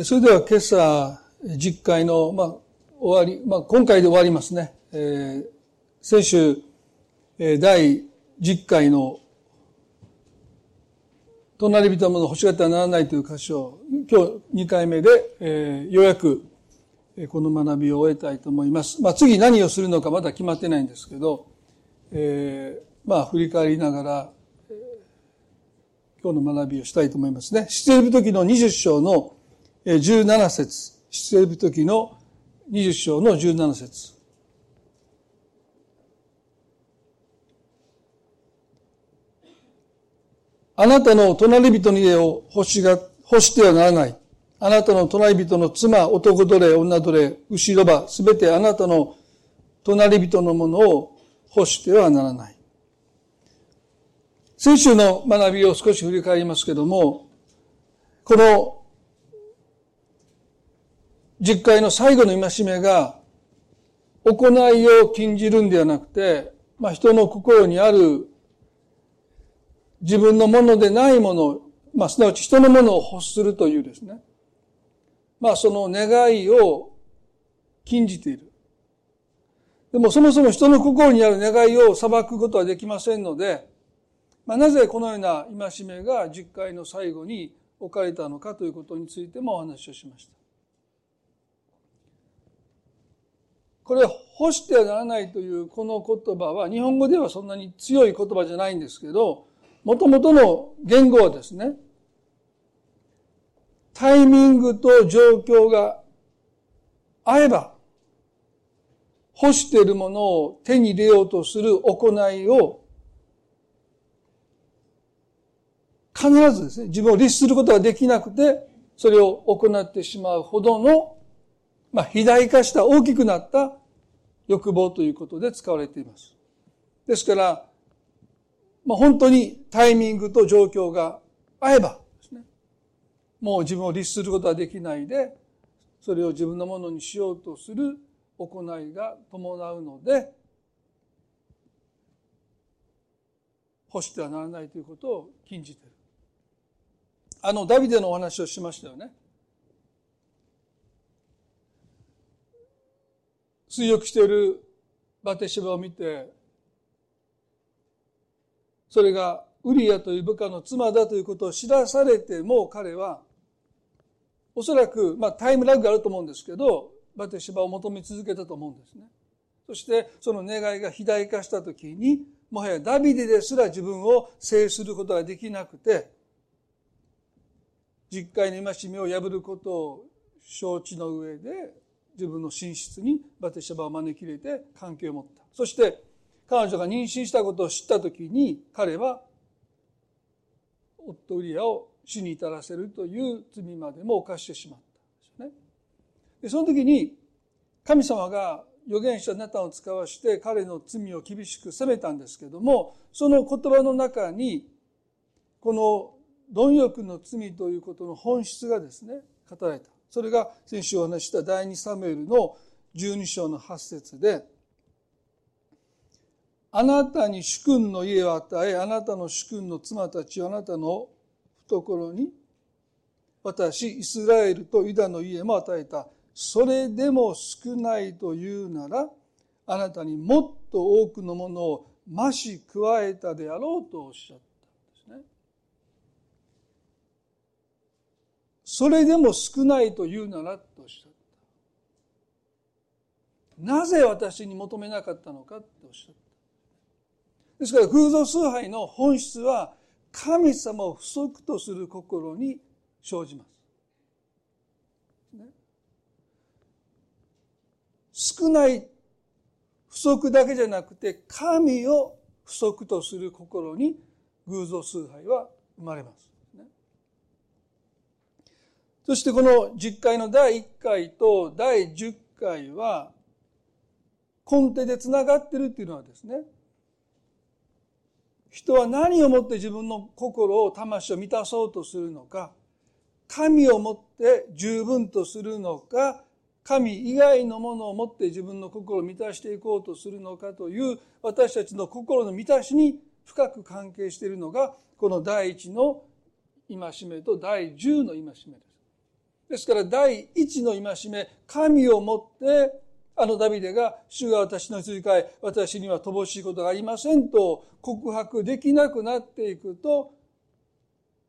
それでは今朝、実会の、まあ、終わり、まあ、今回で終わりますね。えー、先週、え、第10回の、隣人の欲しがってはならないという箇所、今日2回目で、えー、ようやく、この学びを終えたいと思います。まあ、次何をするのかまだ決まってないんですけど、えー、まあ、振り返りながら、今日の学びをしたいと思いますね。出エジプト記の20章の17節出エジプト記の20章の17節あなたの隣人の家を欲しが、欲してはならない。あなたの隣人の妻、男奴隷、女奴隷、牛ロバ、すべてあなたの隣人のものを欲してはならない。先週の学びを少し振り返りますけども、この実会の最後の戒めが、行いを禁じるんではなくて、まあ、人の心にある自分のものでないもの、まあ、すなわち人のものを欲するというですね。まあ、その願いを禁じている。でもそもそも人の心にある願いを裁くことはできませんので、まあ、なぜこのような戒めが実会の最後に置かれたのかということについてもお話をしました。これ、欲してはならないというこの言葉は、日本語ではそんなに強い言葉じゃないんですけど、もともとの言語はですね、タイミングと状況が合えば、欲しているものを手に入れようとする行いを、必ずですね、自分を律することができなくて、それを行ってしまうほどのまあ、肥大化した大きくなった欲望ということで使われています。ですから、まあ、本当にタイミングと状況が合えばですね、もう自分を律することはできないで、それを自分のものにしようとする行いが伴うので、欲してはならないということを禁じている。あの、ダビデのお話をしましたよね。追憶しているバテシバを見て、それがウリアという部下の妻だということを知らされても彼は、おそらく、まあタイムラグがあると思うんですけど、バテシバを求め続けたと思うんですね。そしてその願いが肥大化した時に、もはやダビデですら自分を制することができなくて、実会の戒めを破ることを承知の上で自分の寝室にバテシャバを招き入れて関係を持った。そして彼女が妊娠したことを知った時に彼は夫ウリアを死に至らせるという罪までも犯してしまったんですよね。でその時に神様が預言者ナタンを使わして彼の罪を厳しく責めたんですけどもその言葉の中にこの貪欲の罪ということの本質がですね語られた。それが先週お話した第二サムエルの12章の8節で、あなたに主君の家を与え、あなたの主君の妻たちをあなたの懐に、私、イスラエルとユダの家も与えた。それでも少ないというなら、あなたにもっと多くのものを増し加えたであろうとおっしゃった。それでも少ないと言うならとおっしゃった。なぜ私に求めなかったのかとおっしゃった。ですから偶像崇拝の本質は神様を不足とする心に生じます。ね、少ない不足だけじゃなくて神を不足とする心に偶像崇拝は生まれます。そしてこの実会の第1回と第10回は根底でつながってるっていうのはですね人は何をもって自分の心を魂を満たそうとするのか神をもって十分とするのか神以外のものをもって自分の心を満たしていこうとするのかという私たちの心の満たしに深く関係しているのがこの第一の戒めと第十の戒めです。ですから第一の戒め、神をもって、あのダビデが、主が私の羊飼い、私には乏しいことがありませんと告白できなくなっていくと、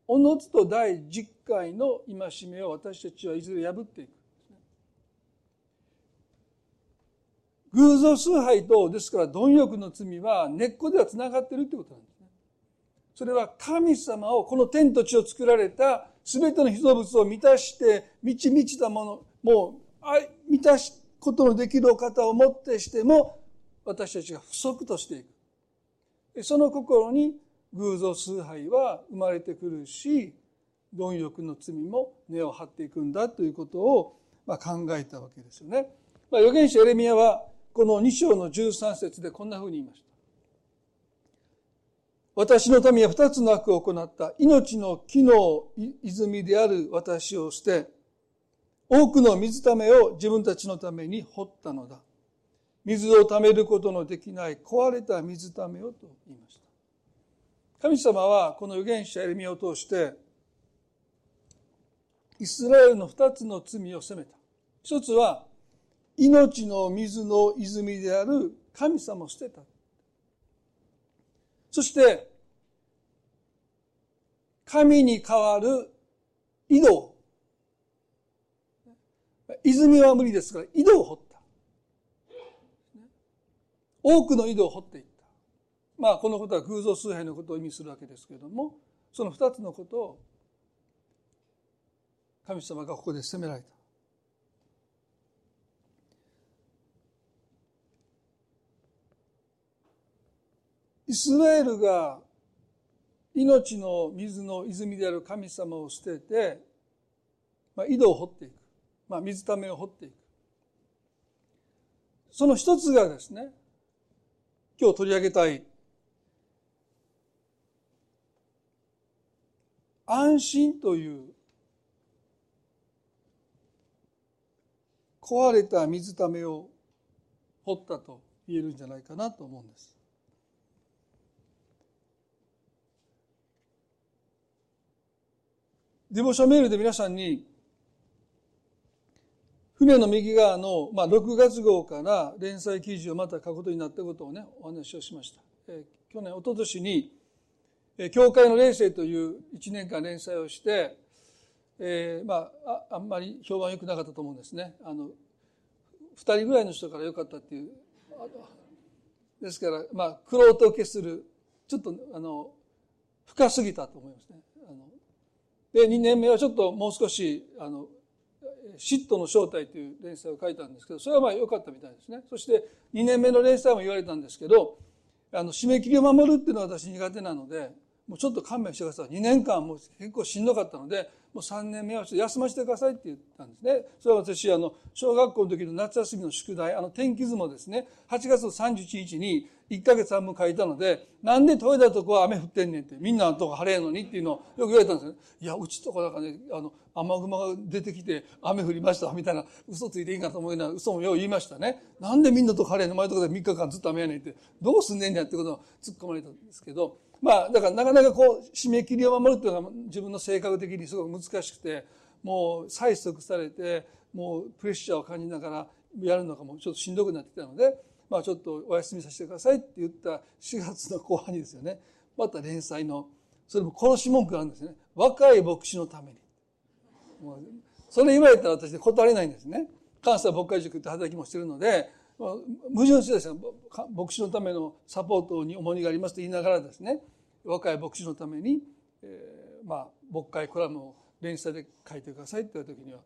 おのずと第10回の戒めを私たちはいずれ破っていく。偶像崇拝と、ですから貪欲の罪は根っこでは繋がってるということなんですね。それは神様を、この天と地を作られた全ての被造物を満たして満ち満ちたもの、もう、満たすことのできるお方をもってしても、私たちが不足としていく。その心に偶像崇拝は生まれてくるし、貪欲の罪も根を張っていくんだということを、まあ、考えたわけですよね。まあ、預言者エレミアはこの2章の13節でこんなふうに言いました。私の民は二つの悪を行った。命の木の泉である私を捨て、多くの水ためを自分たちのために掘ったのだ。水をためることのできない壊れた水ためをと言いました。神様はこの預言者エレミを通して、イスラエルの二つの罪を責めた。一つは、命の水の泉である神様を捨てた。そして、神に代わる井戸。泉は無理ですから、井戸を掘った。多くの井戸を掘っていった。まあ、このことは偶像崇拝のことを意味するわけですけれども、その二つのことを神様がここで責められた。イスラエルが命の水の泉である神様を捨てて、まあ、井戸を掘っていく。まあ、水ためを掘っていく。その一つがですね、今日取り上げたい、安心という壊れた水ためを掘ったと言えるんじゃないかなと思うんです。デボショメールで皆さんに、船の右側の、まあ、6月号から連載記事をまた書くことになったことをね、お話をしました。えー、去年、一昨年に、えー、教会の霊性という1年間連載をして、えー、まあ、あ、んまり評判良くなかったと思うんですね。あの、2人ぐらいの人から良かったっていう。ですから、まあ、苦労と消する、ちょっと、あの、深すぎたと思いますね。で、2年目はちょっともう少し、あの、嫉妬の正体という連載を書いたんですけど、それはまあ良かったみたいですね。そして2年目の連載も言われたんですけど、あの、締め切りを守るっていうのは私苦手なので、もうちょっと勘弁してください。2年間もう結構しんどかったので、もう3年目はちょっと休ませてくださいって言ったんですね。それは私、あの、小学校の時の夏休みの宿題、あの、天気図もですね、8月31日に1ヶ月半分書いたので、なんで豊田とこは雨降ってんねんって、みんなのとこ晴れんのにっていうのをよく言われたんですよ。いや、うちとこなんかね、あの、雨雲が出てきて雨降りましたみたいな嘘ついていいかと思いながら嘘もよう言いましたね。なんでみんなとこ晴れんの？前とこで3日間ずっと雨やねんって、どうすんねんやってことを突っ込まれたんですけど、まあ、だからなかなかこう、締め切りを守るっていうのは自分の性格的にすごく難しくて、もう催促されて、もうプレッシャーを感じながらやるのがもちょっとしんどくなってきたので、まあちょっとお休みさせてくださいって言った4月の後半にですよね、また連載の、それも殺し文句があるんですね。若い牧師のために。それ言われたら私で断れないんですね。関西牧会塾って働きもしてるので、矛盾してですね、牧師のためのサポートに重荷がありますと言いながらですね、若い牧師のために、えー、まあ、牧会コラムを連載で書いてくださいって言った時には、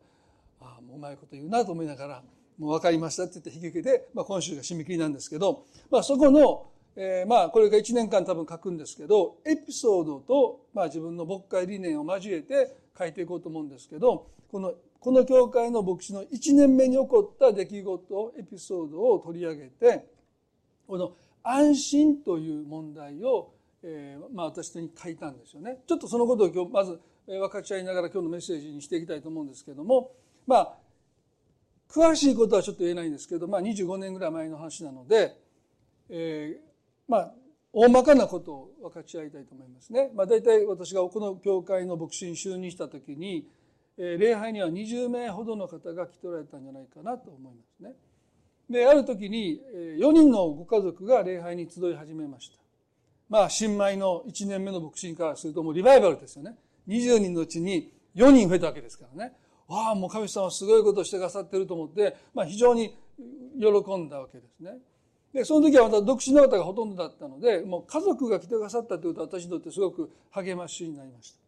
ああ、もううまいこと言うなと思いながら、もう分かりましたって言って引き受けて、まあ、今週が締め切りなんですけど、まあ、そこの、えー、まあ、これが1年間多分書くんですけど、エピソードと、まあ、自分の牧会理念を交えて書いていこうと思うんですけど、この、この教会の牧師の1年目に起こった出来事、エピソードを取り上げて、この安心という問題をえー、まあ、私に書いたんですよね。ちょっとそのことを今日まず分かち合いながら今日のメッセージにしていきたいと思うんですけども、まあ、詳しいことはちょっと言えないんですけど、まあ、25年ぐらい前の話なので、えー、まあ、大まかなことを分かち合いたいと思いますね。まあ、大体私がこの教会の牧師に就任した時に、え礼拝には20名ほどの方が来ておられたんじゃないかなと思いますね。である時に4人のご家族が礼拝に集い始めました。まあ新米の1年目の牧師からするともうリバイバルですよね。20人のうちに4人増えたわけですからね。わあもう神様すごいことをしてくださってると思って、まあ、非常に喜んだわけですね。でその時はまた独身の方がほとんどだったのでもう家族が来てくださったということは私にとってすごく励ましになりました。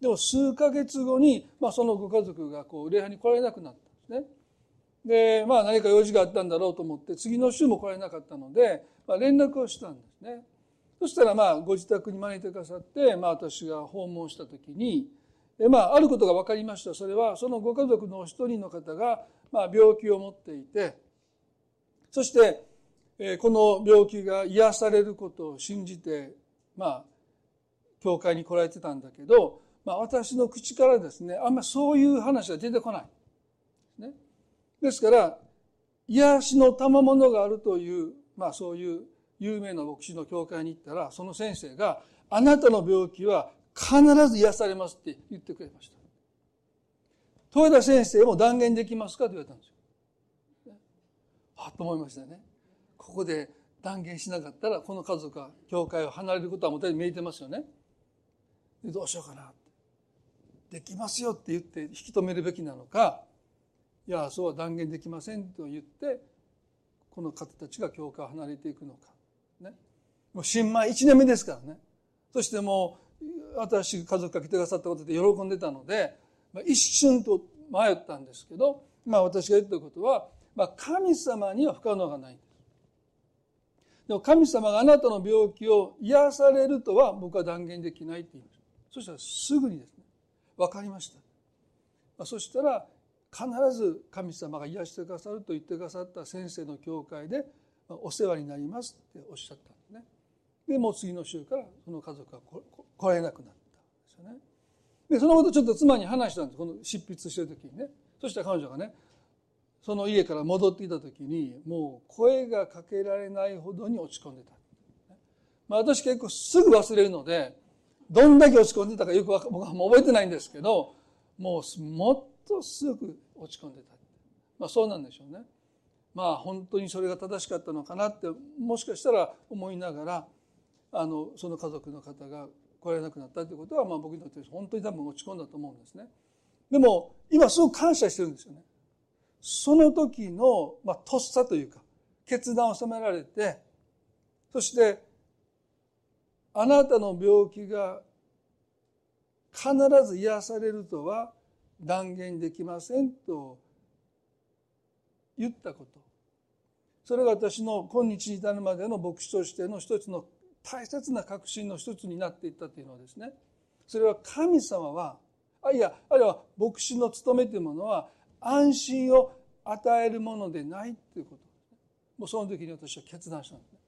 でも数ヶ月後に、まあ、そのご家族がこう礼拝に来られなくなったんですね。でまあ何か用事があったんだろうと思って次の週も来られなかったので、まあ、連絡をしたんですね。そしたらまあご自宅に招いてくださって、まあ、私が訪問した時にで、まあ、あることが分かりましたそれはそのご家族のお一人の方が、まあ、病気を持っていてそして、えこの病気が癒されることを信じてまあ教会に来られてたんだけどまあ、私の口からですねあんまそういう話は出てこない。ね、ですから癒しの賜物があるという、まあ、そういう有名な牧師の教会に行ったらその先生が「あなたの病気は必ず癒されます」って言ってくれました。豊田先生も断言できますかと言われたんですよ。はと思いましたね。ここで断言しなかったらこの家族が教会を離れることはもたに見えてますよね。どうしようかな。できますよって言って引き止めるべきなのかいやそうは断言できませんと言ってこの方たちが教会を離れていくのか、ね、もう新米1年目ですからねそしてもう新しい家族が来てくださったことで喜んでたので、まあ、一瞬と迷ったんですけど、まあ、私が言ったことは、まあ、神様には不可能がないんです。でも神様があなたの病気を癒されるとは僕は断言できないって言いました。そしたらすぐにですね分かりました、まあ、そしたら必ず神様が癒してくださると言ってくださった先生の教会でお世話になりますっておっしゃったんですねでもう次の週からその家族がられなくなったんですよね。でそのことちょっと妻に話したんです。この執筆してる時にね。そしたら彼女がねその家から戻ってきた時にもう声がかけられないほどに落ち込んでた、まあ、私結構すぐ忘れるのでどんだけ落ち込んでたかよく僕はもう覚えてないんですけどもうもっとすぐ落ち込んでた、まあ、そうなんでしょうね。まあ本当にそれが正しかったのかなってもしかしたら思いながらあのその家族の方が来られなくなったということは、まあ、僕にとって本当に多分落ち込んだと思うんですね。でも今すごく感謝してるんですよね。その時の、まあ、とっさというか決断を迫られてそしてあなたの病気が必ず癒されるとは断言できませんと言ったこと。それが私の今日に至るまでの牧師としての一つの大切な確信の一つになっていったというのはですねそれは神様はあいやあるいは牧師の務めというものは安心を与えるものでないということもうその時に私は決断したんですね。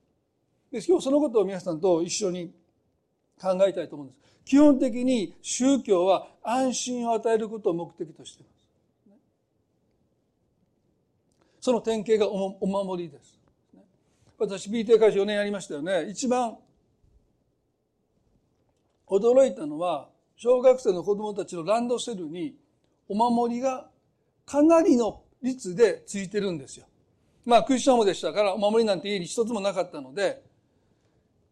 で今日そのことを皆さんと一緒に考えたいと思うんです。基本的に宗教は安心を与えることを目的としています。その典型がお守りです。私 BT 会社4年やりましたよね。一番驚いたのは小学生の子供たちのランドセルにお守りがかなりの率でついてるんですよ。まあクリスチャンもでしたからお守りなんて家に一つもなかったので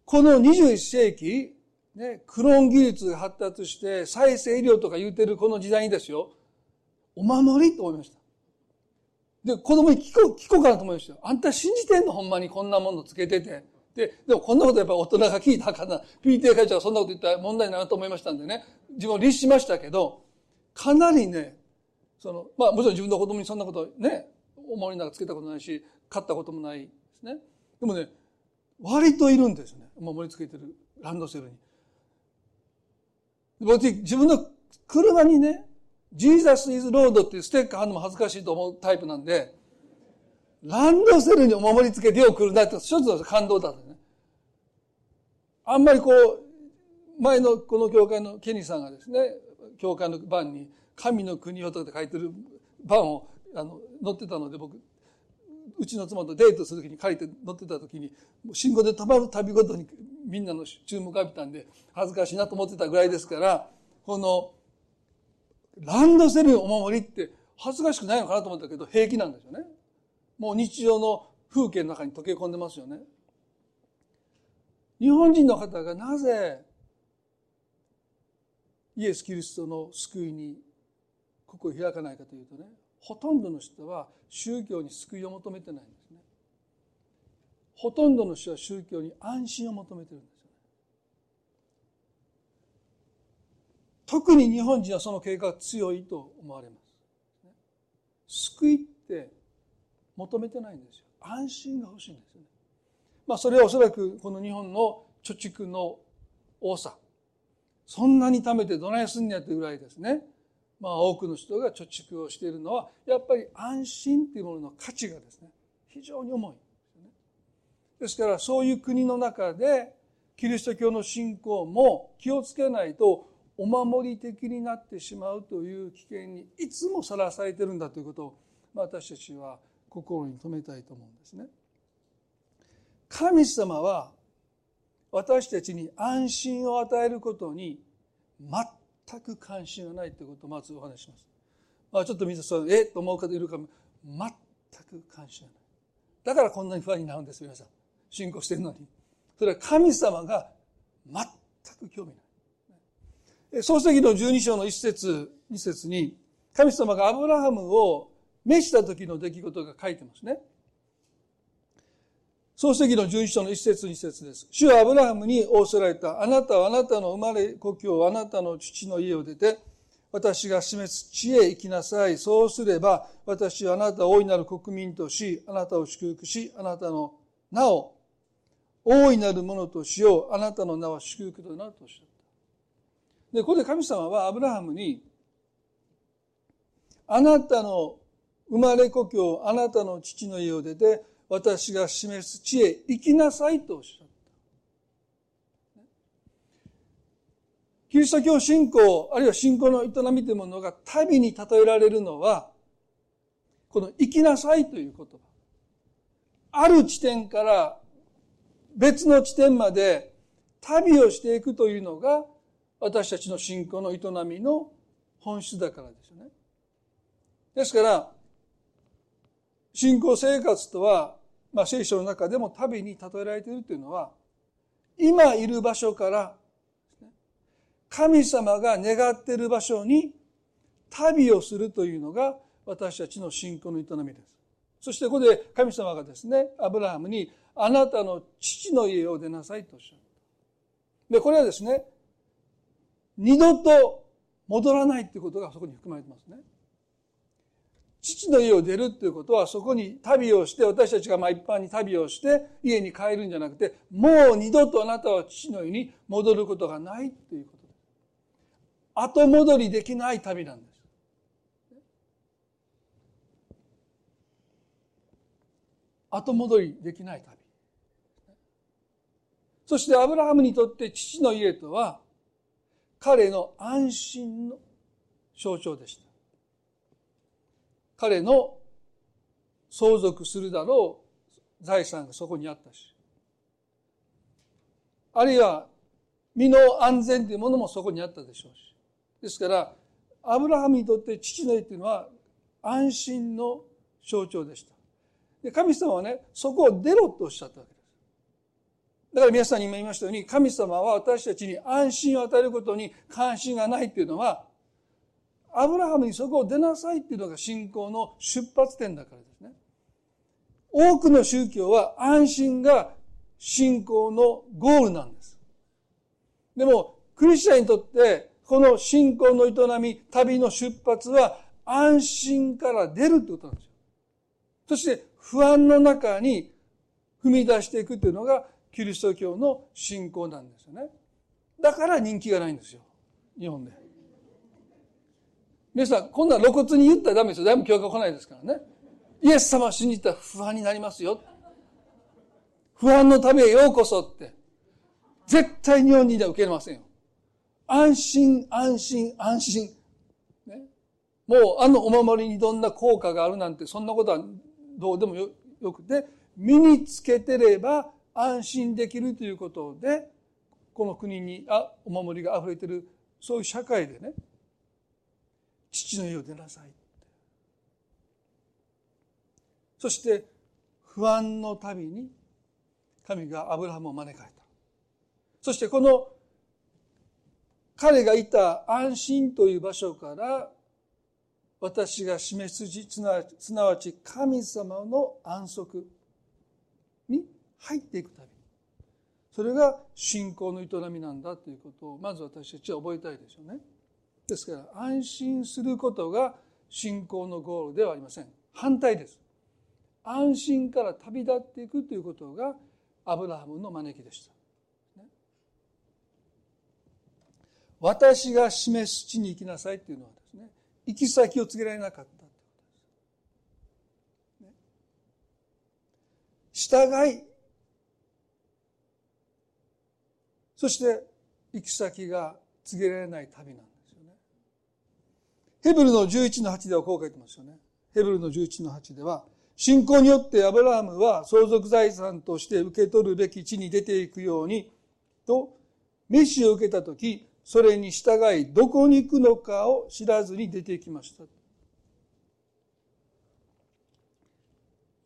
この21世紀ね、クローン技術が発達して再生医療とか言うてるこの時代にですよ、お守りと思いました。で、子供に聞こ、聞こうかなと思いましたよ。あんた信じてんの？ほんまにこんなものつけてて。で、でもこんなことやっぱ大人が聞いたかな。PTA 会長がそんなこと言ったら問題になると思いましたんでね、自分を律しましたけど、かなりね、その、まあもちろん自分の子供にそんなことね、お守りなんかつけたことないし、買ったこともないですね。でもね、割といるんですね。お守りつけてるランドセルに。自分の車にね、Jesus is Lord っていうステッカー貼るのも恥ずかしいと思うタイプなんで、ランドセルにお守りつけてよく来るなって一つの感動だった。あんまりこう、前のこの教会のケニーさんがですね、教会の番に神の国をとかって書いてる番をあの乗ってたので僕、うちの妻とデートするときに借りて乗ってた時に、信号で止まる旅ごとにみんなの注目を浴びたんで恥ずかしいなと思ってたぐらいですからこのランドセルお守りって恥ずかしくないのかなと思ったけど平気なんですよね。もう日常の風景の中に溶け込んでますよね。日本人の方がなぜイエス・キリストの救いに心を開かないかというとねほとんどの人は宗教に救いを求めてないんですね。ほとんどの人は宗教に安心を求めてるんですよね。特に日本人はその経過が強いと思われます。救いって求めてないんですよ。安心が欲しいんですよね。まあそれはおそらくこの日本の貯蓄の多さ。そんなに貯めてどないすんねやってぐらいですね。まあ、多くの人が貯蓄をしているのはやっぱり安心というものの価値がですね非常に重いですからそういう国の中でキリスト教の信仰も気をつけないとお守り的になってしまうという危険にいつもさらされてるんだということを私たちは心に留めたいと思うんですね。神様は私たちに安心を与えることに全く関心がないということをまずお話します。まあ、ちょっと皆さん、え？と思う方いるかも。全く関心がない。だからこんなに不安になるんです、皆さん。信仰してるのに。それは神様が全く興味ない。創世記の12章の1節2節に、神様がアブラハムを召した時の出来事が書いてますね。創世記の11章の一節二節です。主はアブラハムに仰せられた。あなたはあなたの生まれ故郷、あなたの父の家を出て、私が示す地へ行きなさい。そうすれば、私はあなたを大いなる国民とし、あなたを祝福し、あなたの名を大いなるものとしよう。あなたの名は祝福となるとおっしゃった。で、ここで神様はアブラハムに、あなたの生まれ故郷、あなたの父の家を出て、私が示す地へ行きなさいとおっしゃった。キリスト教信仰、あるいは信仰の営みというものが旅に例えられるのは、この行きなさいという言葉。ある地点から別の地点まで旅をしていくというのが私たちの信仰の営みの本質だからですよね。ですから、信仰生活とは、まあ、聖書の中でも旅に例えられているというのは、今いる場所から、神様が願っている場所に旅をするというのが私たちの信仰の営みです。そしてここで神様がですね、アブラハムにあなたの父の家を出なさいとおっしゃった。で、これはですね、二度と戻らないということがそこに含まれてますね。父の家を出るっていうことはそこに旅をして私たちがまあ一般に旅をして家に帰るんじゃなくてもう二度とあなたは父の家に戻ることがないっていうことです。後戻りできない旅なんです。後戻りできない旅。そしてアブラハムにとって父の家とは彼の安心の象徴でした。彼の相続するだろう財産がそこにあったし、あるいは身の安全というものもそこにあったでしょうし。ですから、アブラハムにとって父の家というのは安心の象徴でした。で神様はね、そこを出ろとおっしゃったわけです。だから皆さんに今言いましたように、神様は私たちに安心を与えることに関心がないっていうのは、アブラハムにそこを出なさいっていうのが信仰の出発点だからですね。多くの宗教は安心が信仰のゴールなんです。でも、クリスチャンにとって、この信仰の営み、旅の出発は安心から出るってことなんですよ。そして不安の中に踏み出していくというのがキリスト教の信仰なんですよね。だから人気がないんですよ。日本で。皆さん、こんな露骨に言ったらダメですよ。誰も教会来ないですからね。イエス様を信じたら不安になりますよ。不安のためへようこそって。絶対日本人では受け入れませんよ。安心、安心、安心。ね、もうあのお守りにどんな効果があるなんて、そんなことはどうでもよよくて、身につけてれば安心できるということで、この国にあお守りが溢れてる、そういう社会でね、父の家を出なさい。そして不安の旅に神がアブラハムを招かれた。そしてこの彼がいた安心という場所から私が示す字すなわち神様の安息に入っていく旅それが信仰の営みなんだということをまず私たちは覚えたいでしょうねですから安心することが信仰のゴールではありません。反対です。安心から旅立っていくということがアブラハムの招きでした。私が示す地に行きなさいというのはですね行き先を告げられなかったということです。従いそして行き先が告げられない旅なんです。ヘブルの11の8ではこう書いてますよね。ヘブルの11の8では、信仰によってアブラハムは相続財産として受け取るべき地に出ていくように、と、召しを受けたとき、それに従いどこに行くのかを知らずに出て行きました。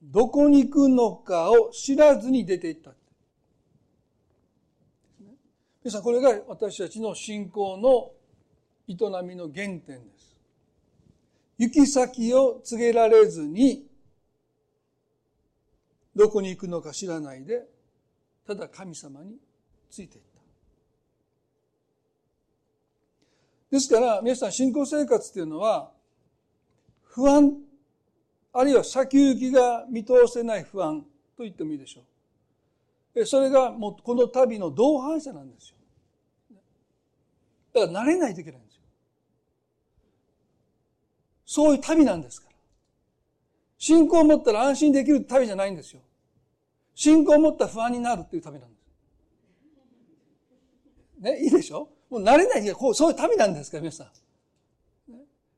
どこに行くのかを知らずに出て行った。皆さん、これが私たちの信仰の営みの原点です。行き先を告げられずに、どこに行くのか知らないで、ただ神様についていった。ですから、皆さん、信仰生活っていうのは、不安、あるいは先行きが見通せない不安と言ってもいいでしょう。それがもうこの旅の同伴者なんですよ。だから慣れないといけない。そういう旅なんですから。信仰を持ったら安心できる旅じゃないんですよ。信仰を持ったら不安になるっていう旅なんです。ね、いいでしょ？もう慣れないこう、そういう旅なんですから、皆さん。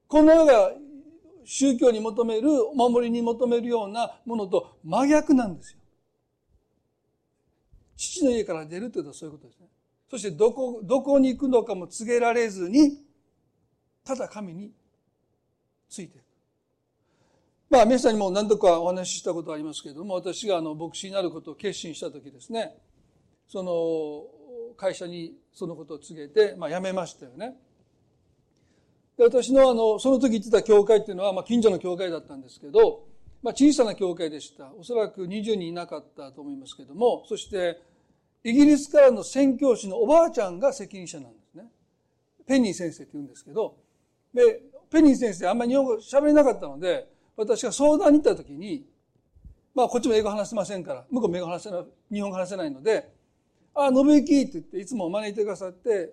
この世が宗教に求める、お守りに求めるようなものと真逆なんですよ。父の家から出るというのはそういうことですね。そしてどこ、どこに行くのかも告げられずに、ただ神についていく。まあ、皆さんにも何度かお話ししたことありますけれども、私があの牧師になることを決心したときですね、その、会社にそのことを告げて、まあ、辞めましたよね。で私のあの、その時行ってた教会っていうのは、まあ、近所の教会だったんですけど、まあ、小さな教会でした。おそらく20人いなかったと思いますけども、そして、イギリスからの宣教師のおばあちゃんが責任者なんですね。ペニー先生って言うんですけど、で、ペニー先生あんまり日本語喋れなかったので、私が相談に行った時に、まあこっちも英語話せませんから、向こうも英語話せない、日本語話せないので、あ、信行って言っていつも招いてくださって、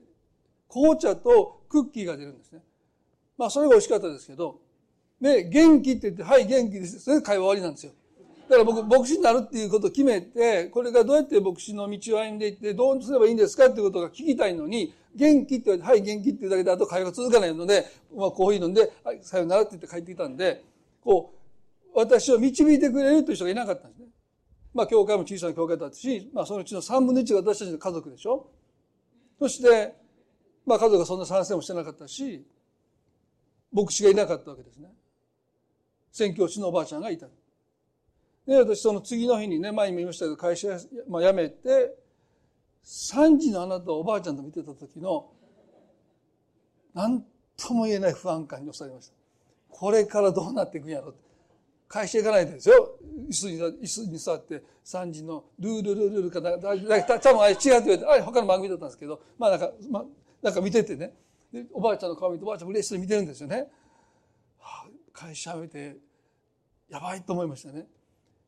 紅茶とクッキーが出るんですね。まあそれが美味しかったですけど、で、元気って言って、はい、元気です。それで会話終わりなんですよ。だから僕、牧師になるっていうことを決めて、これがどうやって牧師の道を歩んでいって、どうすればいいんですかっていうことが聞きたいのに、元気って言われて、はい、元気って言うだけで、あと会話続かないので、まあコーヒー飲んで、はい、さよならって言って帰ってきたんで、こう、私を導いてくれるという人がいなかったんですね。まあ、教会も小さな教会だったし、まあ、そのうちの3分の1が私たちの家族でしょそして、まあ、家族がそんな賛成もしてなかったし、牧師がいなかったわけですね。宣教師のおばあちゃんがいた。で、私その次の日にね、前にも言いましたけど、会社、まあ、辞めて、3時のあなたをおばあちゃんと見てた時の、何とも言えない不安感に押されました。これからどうなっていくんやろって。会社行かないでですよ。椅子に、椅子に座って、3時のルールルルルか、だだ多分あれ違うって言われて、あれ他の番組だったんですけど、まあなんか、まあ、なんか見ててね、おばあちゃんの顔見て、おばあちゃん嬉しそうに見てるんですよね。はあ、会社辞めて、やばいと思いましたね。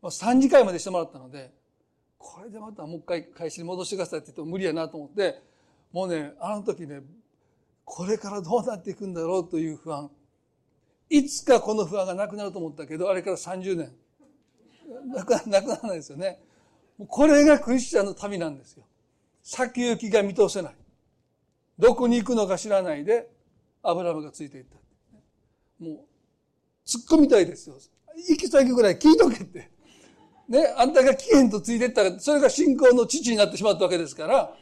まあ、3時間までしてもらったので、これでまたもう一回会社に戻してくださいって言っても無理やなと思って、もうね、あの時ね、これからどうなっていくんだろうという不安。いつかこの不安がなくなると思ったけど、あれから30年。なくならないですよね。これがクリスチャンの旅なんですよ。先行きが見通せない。どこに行くのか知らないで、アブラムがついていった。もう、突っ込みたいですよ。行き先ぐらい聞いとけって。ね、あんたが危険とついてったら、それが信仰の父になってしまったわけですから、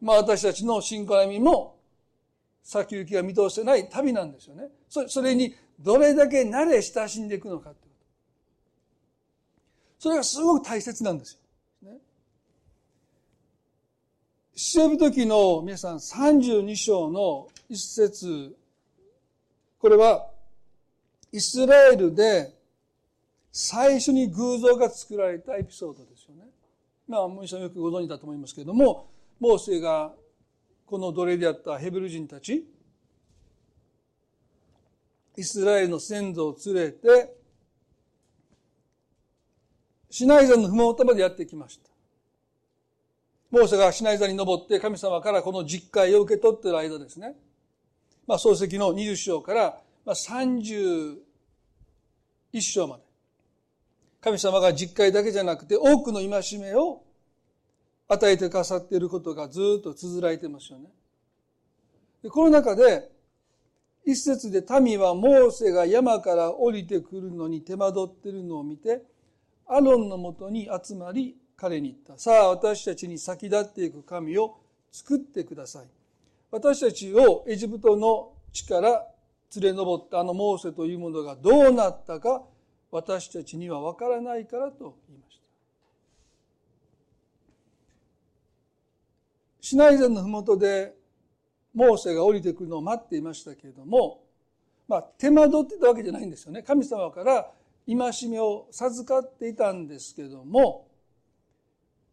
まあ私たちの信仰歩みも、先行きが見通せない旅なんですよね。そそれにどれだけ慣れ親しんでいくのかということ。それがすごく大切なんですよ。ね、死ぶ時の皆さん32章の一節、これはイスラエルで最初に偶像が作られたエピソードですよね。まあ、皆さんよくご存知だと思いますけれども、モーセがこの奴隷であったヘブル人たち、イスラエルの先祖を連れて、シナイ山のふもとまでやってきました。モーセがシナイ山に登って神様からこの実会を受け取っている間ですね。まあ、漱石の20章から31章まで。神様が実会だけじゃなくて多くの戒めを与えてくださっていることがずっと綴られてますよね。でこの中で、一節で民はモーセが山から降りてくるのに手間取ってるのを見て、アロンのもとに集まり彼に言った。さあ私たちに先立っていく神を作ってください。私たちをエジプトの地から連れ上ったあのモーセというものがどうなったか私たちにはわからないからと言いました。シナイ山の麓でモーセが降りてくるのを待っていましたけれども、まあ、手間取ってたわけじゃないんですよね。神様から戒めを授かっていたんですけども、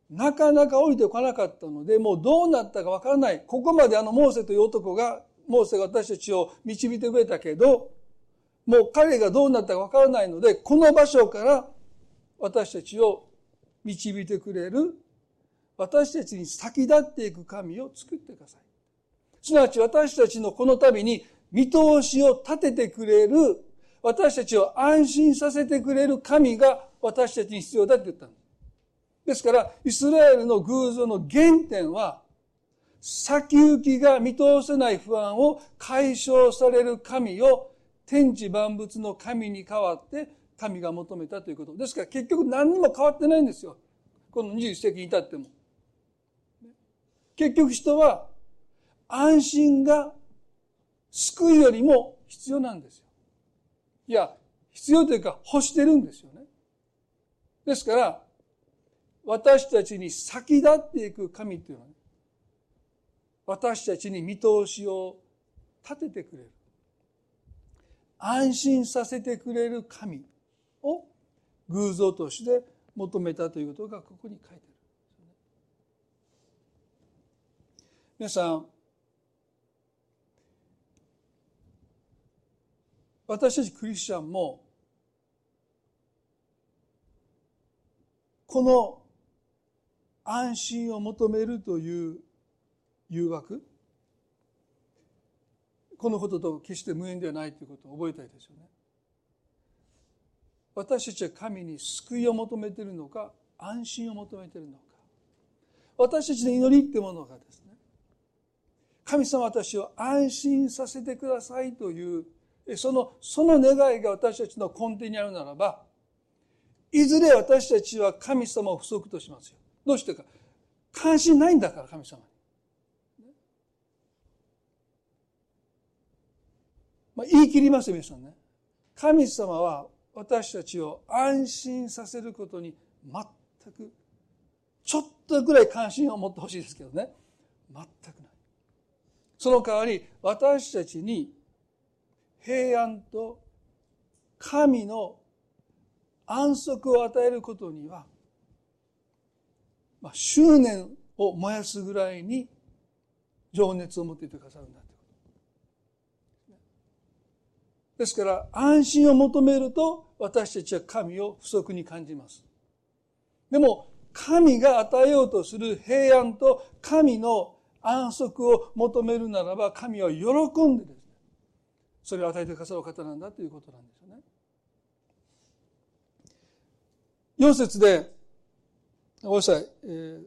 なかなか降りてこなかったので、もうどうなったかわからない。ここまであのモーセという男が、モーセが私たちを導いてくれたけど、もう彼がどうなったかわからないので、この場所から私たちを導いてくれる、私たちに先立っていく神を作ってください。すなわち私たちのこの度に見通しを立ててくれる、私たちを安心させてくれる神が私たちに必要だって言ったんです。ですから、イスラエルの偶像の原点は、先行きが見通せない不安を解消される神を天地万物の神に代わって神が求めたということ。ですから結局何にも変わってないんですよ。この21世紀に至っても。結局人は安心が救いよりも必要なんですよ。いや、必要というか欲してるんですよね。ですから、私たちに先立っていく神というのは、ね、私たちに見通しを立ててくれる。安心させてくれる神を偶像として求めたということがここに書いてある。皆さん、私たちクリスチャンも、この安心を求めるという誘惑、このことと決して無縁ではないということを覚えたいですよね。私たちは神に救いを求めているのか、安心を求めているのか。私たちの祈りってものがですね、神様私を安心させてくださいという、その、その願いが私たちの根底にあるならば、いずれ私たちは神様を不足としますよ。どうしてか。関心ないんだから、神様に。まあ、言い切りますよ、皆さんね。神様は私たちを安心させることに全く、ちょっとぐらい関心を持ってほしいですけどね。全くない。その代わり、私たちに平安と神の安息を与えることには、まあ、執念を燃やすぐらいに情熱を持っていてくださるんだ。ですから安心を求めると私たちは神を不足に感じます。でも神が与えようとする平安と神の安息を求めるならば神は喜んでですね、それを与えてくださる方なんだということなんですよね。4節で、ごめんなさい、えー、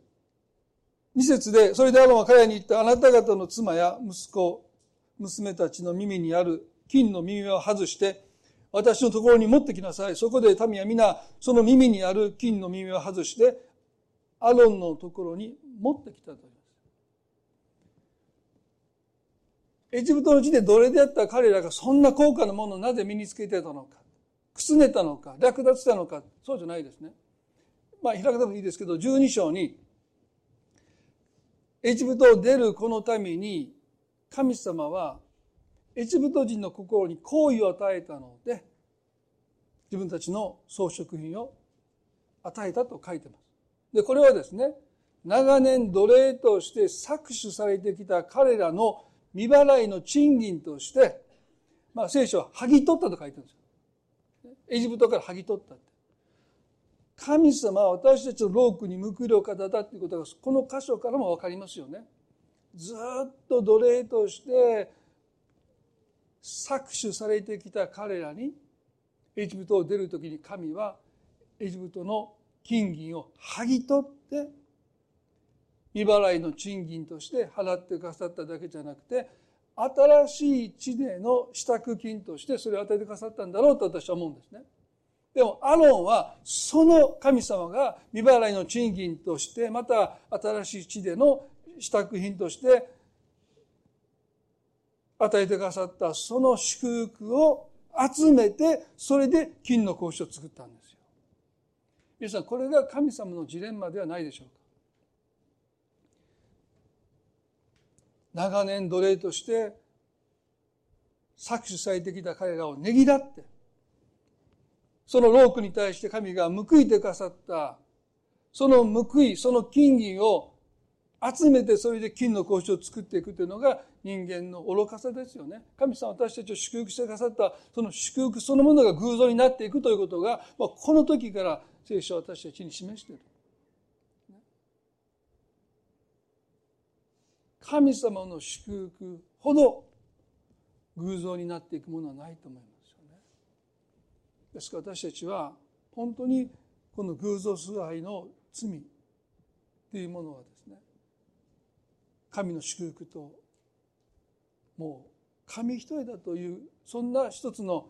2節で、それでアロンは彼に言ったあなた方の妻や息子、娘たちの耳にある金の耳を外して、私のところに持ってきなさい。そこで民は皆、その耳にある金の耳を外して、アロンのところに持ってきたと言います。エジプトの地で奴隷であった彼らがそんな高価なものをなぜ身につけてたのか、くすねたのか、略奪したのか、そうじゃないですね。まあ、開くでもいいですけど、12章に、エジプトを出るこのために、神様は、エジプト人の心に好意を与えたので、自分たちの装飾品を与えたと書いてます。で、これはですね、長年奴隷として搾取されてきた彼らの未払いの賃金として、まあ聖書は剥ぎ取ったと書いてるんですよ。エジプトから剥ぎ取ったって。神様は私たちの労苦に報いるお方だっていうことがこの箇所からもわかりますよね。ずっと奴隷として搾取されてきた彼らにエジプトを出る時に神はエジプトの金銀を剥ぎ取って未払いの賃金として払ってくださっただけじゃなくて新しい地での支度金としてそれを与えてくださったんだろうと私は思うんですね。でもアロンはその神様が未払いの賃金としてまた新しい地での支度品として与えてくださったその祝福を集めてそれで金の格子を作ったんですよ。皆さんこれが神様のジレンマではないでしょうか。長年奴隷として搾取されてきた彼らをねぎらってその労苦に対して神が報いてくださったその報いその金銀を集めてそれで金の格子を作っていくというのが人間の愚かさですよね。神様私たちを祝福してくださったその祝福そのものが偶像になっていくということが、まあ、この時から聖書は私たちに示している。神様の祝福ほど偶像になっていくものはないと思いますよね。ですから私たちは本当にこの偶像崇拝の罪というものはです神の祝福ともう神一重だというそんな一つの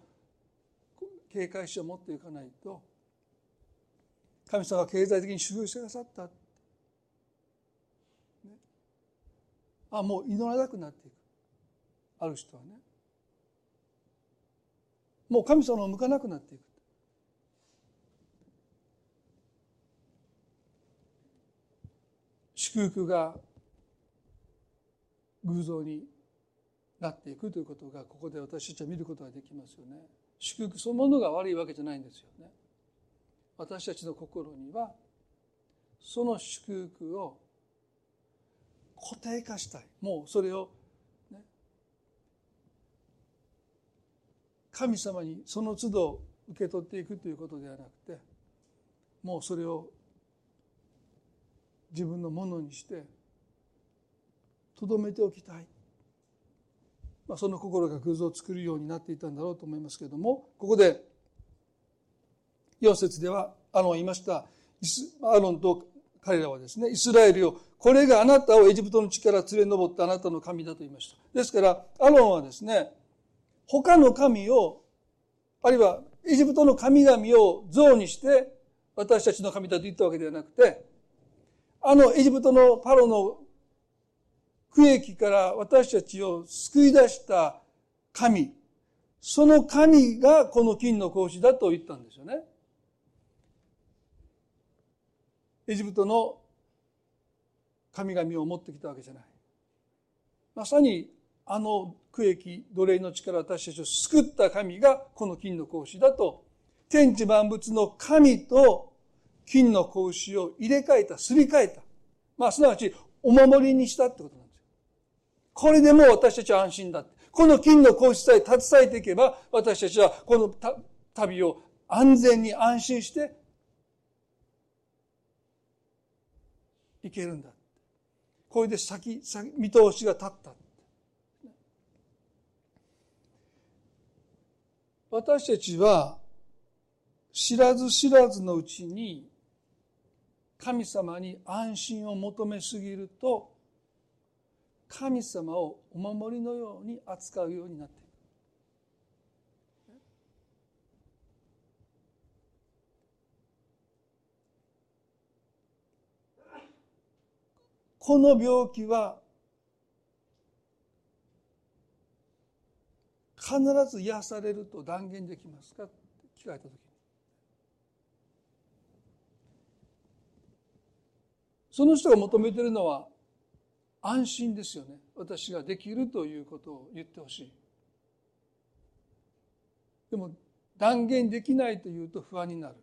警戒心を持っていかないと神様が経済的に祝福してくださった。あもう祈らなくなっていく。ある人はね。もう神様を向かなくなっていく。祝福が偶像になっていくということがここで私たちは見ることができますよね。祝福そのものが悪いわけじゃないんですよね。私たちの心にはその祝福を固定化したい。もうそれを、ね、神様にその都度受け取っていくということではなくてもうそれを自分のものにしてとどめておきたい、まあ、その心が偶像を作るようになっていたんだろうと思いますけれどもここで4節ではアロン言いましたアロンと彼らはですねイスラエルをこれがあなたをエジプトの地から連れ上ったあなたの神だと言いました。ですから、アロンはですね、他の神を、あるいはエジプトの神々を像にして私たちの神だと言ったわけではなくて、あのエジプトのパロの区域から私たちを救い出した神、その神がこの金の格子だと言ったんですよね。エジプトの神々を持ってきたわけじゃない。まさにあの区域奴隷の力私たちを救った神がこの金の格子だと天地万物の神と金の格子を入れ替えたすり替えたまあすなわちお守りにしたってことこれでもう私たちは安心だこの金の格子さえ携えていけば私たちはこの旅を安全に安心していけるんだこれで先先見通しが立った私たちは知らず知らずのうちに神様に安心を求めすぎると神様をお守りのように扱うようになっていく。この病気は必ず癒されると断言できますかって聞かれた時にその人が求めてるのは安心ですよね。私ができるということを言ってほしい。でも断言できないというと不安になる。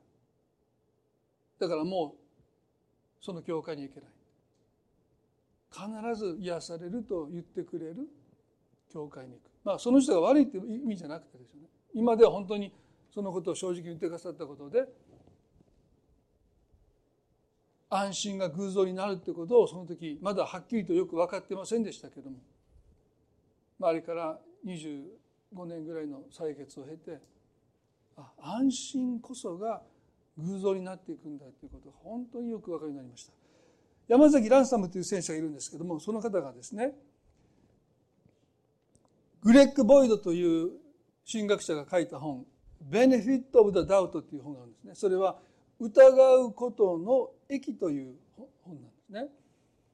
だからもうその教会に行けない。必ず癒されると言ってくれる教会に行く。まあその人が悪いって意味じゃなくてですよね。今では本当にそのことを正直に言ってくださったことで安心が偶像になるってことをその時まだはっきりとよく分かってませんでしたけども、まあ、あれから25年ぐらいの歳月を経て安心こそが偶像になっていくんだということが本当によく分かるようになりました。山崎ランサムという選手がいるんですけどもその方がですねグレッグ・ボイドという神学者が書いた本「ベネフィット・オブ・ダ・ダウト」という本があるんですね。それは疑うことの益という本なんですね。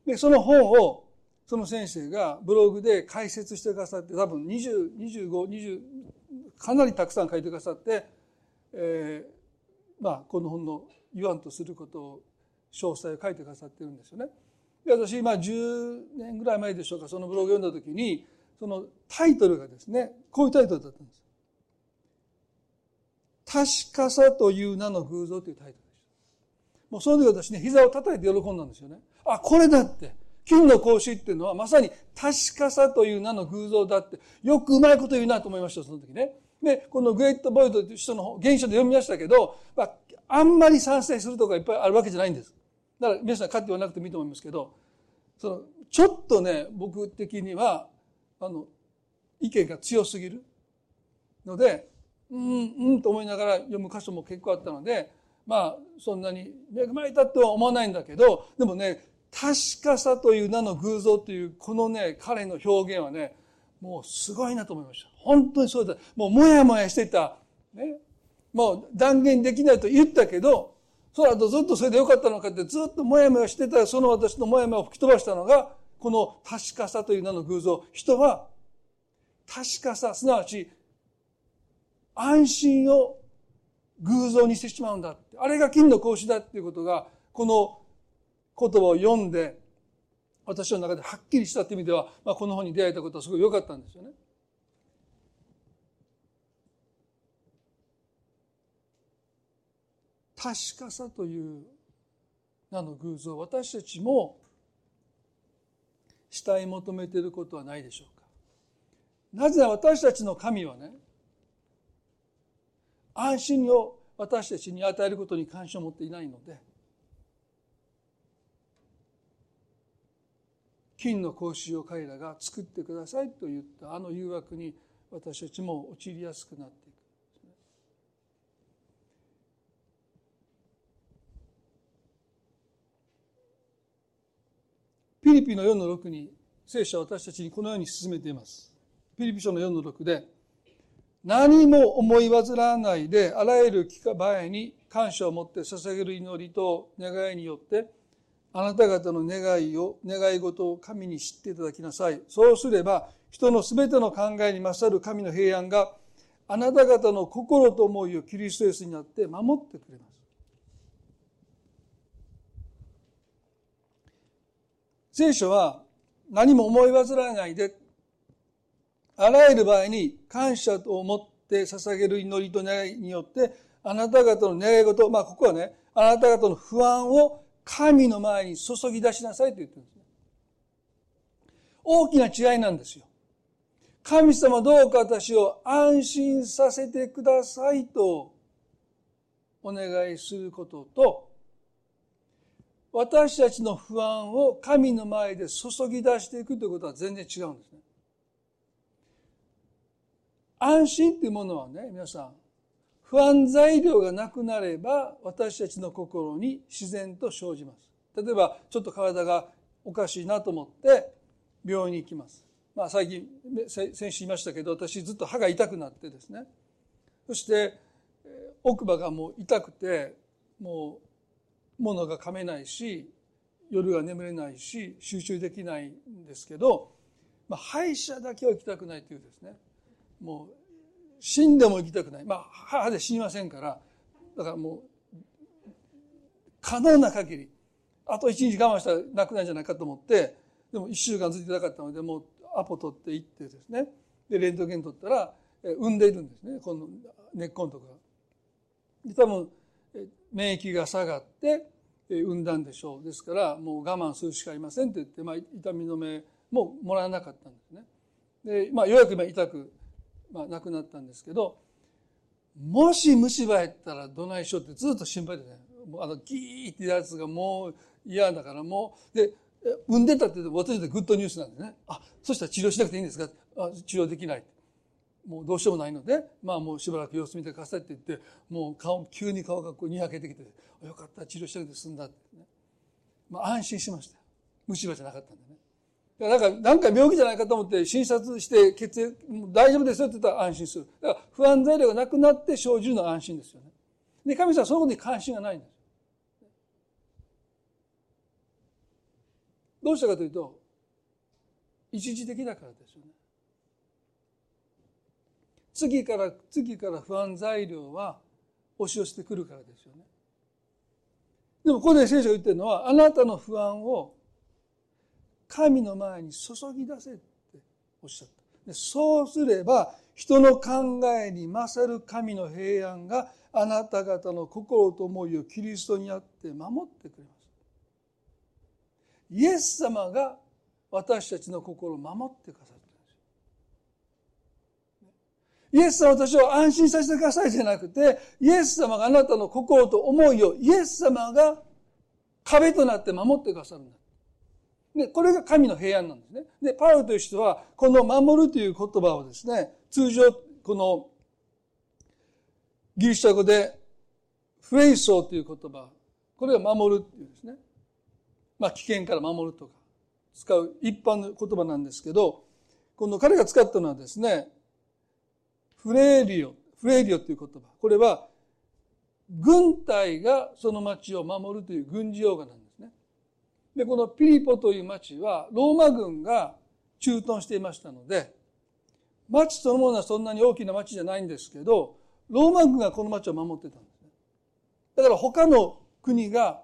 で、その本を、その先生がブログで解説してくださって、多分20、25、20、かなりたくさん書いてくださって、えー、まあ、この本の言わんとすることを、詳細を書いてくださってるんですよね。で、私、まあ、10年ぐらい前でしょうか、そのブログを読んだ時に、そのタイトルがですね、こういうタイトルだったんです。確かさという名の偶像というタイトルでした。もうその時私ね、膝を叩いて喜んだんですよね。あ、これだって。金の格子っていうのはまさに確かさという名の偶像だって、よくうまいこと言うなと思いました、その時ね。で、このグレートボイドという人の原書で読みましたけど、まあ、あんまり賛成するとかいっぱいあるわけじゃないんです。だから皆さん勝ってはなくてもいいと思いますけど、その、ちょっとね、僕的には、あの、意見が強すぎるので、うんうんと思いながら読む箇所も結構あったのでまあそんなに恵まれたとは思わないんだけどでもね確かさという名の偶像というこのね彼の表現はねもうすごいなと思いました。本当にそうだ。もうもやもやしてた、ね、もう断言できないと言ったけどその後ずっとそれでよかったのかってずっともやもやしてたその私のもやもやを吹き飛ばしたのがこの確かさという名の偶像。人は確かさすなわち安心を偶像にしてしまうんだって。あれが金の格子だっていうことが、この言葉を読んで、私の中ではっきりしたって意味では、まあ、この本に出会えたことはすごい良かったんですよね。確かさという名の偶像、私たちもしたい求めていることはないでしょうか。なぜなら私たちの神はね、安心を私たちに与えることに関心を持っていないので金の格子を彼らが作ってくださいと言ったあの誘惑に私たちも陥りやすくなっていく。ピリピの4の6に聖書は私たちにこのように進めています。ピリピ書の4の6で何も思い煩わないで、あらゆる場合に感謝を持って捧げる祈りと願いによって、あなた方の願いを、願い事を神に知っていただきなさい。そうすれば、人のすべての考えに勝る神の平安が、あなた方の心と思いをキリストイエスになって守ってくれます。聖書は何も思い煩わないであらゆる場合に感謝を持って捧げる祈りと願いによって、あなた方の願い事、まあここはね、あなた方の不安を神の前に注ぎ出しなさいと言ってるんですね。大きな違いなんですよ。神様どうか私を安心させてくださいとお願いすることと、私たちの不安を神の前で注ぎ出していくということは全然違うんですね。安心っていうものはね、皆さん、不安材料がなくなれば私たちの心に自然と生じます。例えば、ちょっと体がおかしいなと思って病院に行きます。まあ最近、先週言いましたけど、私ずっと歯が痛くなってですね。そして、奥歯がもう痛くて、もう物が噛めないし、夜は眠れないし、集中できないんですけど、まあ、歯医者だけは行きたくないというですね。もう死んでも生きたくない。まあ、母で死にませんから、だからもう、可能な限り、あと一日我慢したら亡くなるんじゃないかと思って、でも一週間ずっと痛かったので、もうアポ取って行ってですね、で、レントゲン取ったら、産んでいるんですね、この根っこのところで、多分、免疫が下がって、産んだんでしょう。ですから、もう我慢するしかありませんって言って、まあ、痛み止めももらわなかったんですね。で、まあ、ようやく今痛く、まあ、亡くなったんですけど、もし虫歯やったらどないしようってずっと心配でね。あの、ギーってやつがもう嫌だからもう、で、産んでたって私でグッドニュースなんでね。あ、そしたら治療しなくていいんですか？あ治療できない。もうどうしようもないので、まあもうしばらく様子見てくださいって言って、もう顔、急に顔がこうにやけてきて、よかった、治療しなくて済んだってね。まあ安心しました。虫歯じゃなかったんでね。なんか、なんか病気じゃないかと思って診察して血液、大丈夫ですよって言ったら安心する。だから不安材料がなくなって生じるのは安心ですよね。で、神様はそのことに関心がないんです。どうしたかというと、一時的だからですよね。次から次から不安材料は押し寄せてくるからですよね。でもここで聖書が言ってるのは、あなたの不安を神の前に注ぎ出せっておっしゃった。でそうすれば、人の考えに勝る神の平安があなた方の心と思いをキリストにあって守ってくれます。イエス様が私たちの心を守ってくださる。イエス様私を安心させてくださいじゃなくて、イエス様があなたの心と思いをイエス様が壁となって守ってくださるんだ。で、これが神の平安なんですね。で、パウロという人は、この守るという言葉をですね、通常、この、ギリシャ語で、フレイソーという言葉、これは守るっていうですね。まあ、危険から守るとか、使う一般の言葉なんですけど、この彼が使ったのはですね、フレーリオ、フレーリオという言葉。これは、軍隊がその町を守るという軍事用語なんです。で、このピリポという町は、ローマ軍が駐屯していましたので、町そのものはそんなに大きな町じゃないんですけど、ローマ軍がこの町を守ってたんですね。だから他の国が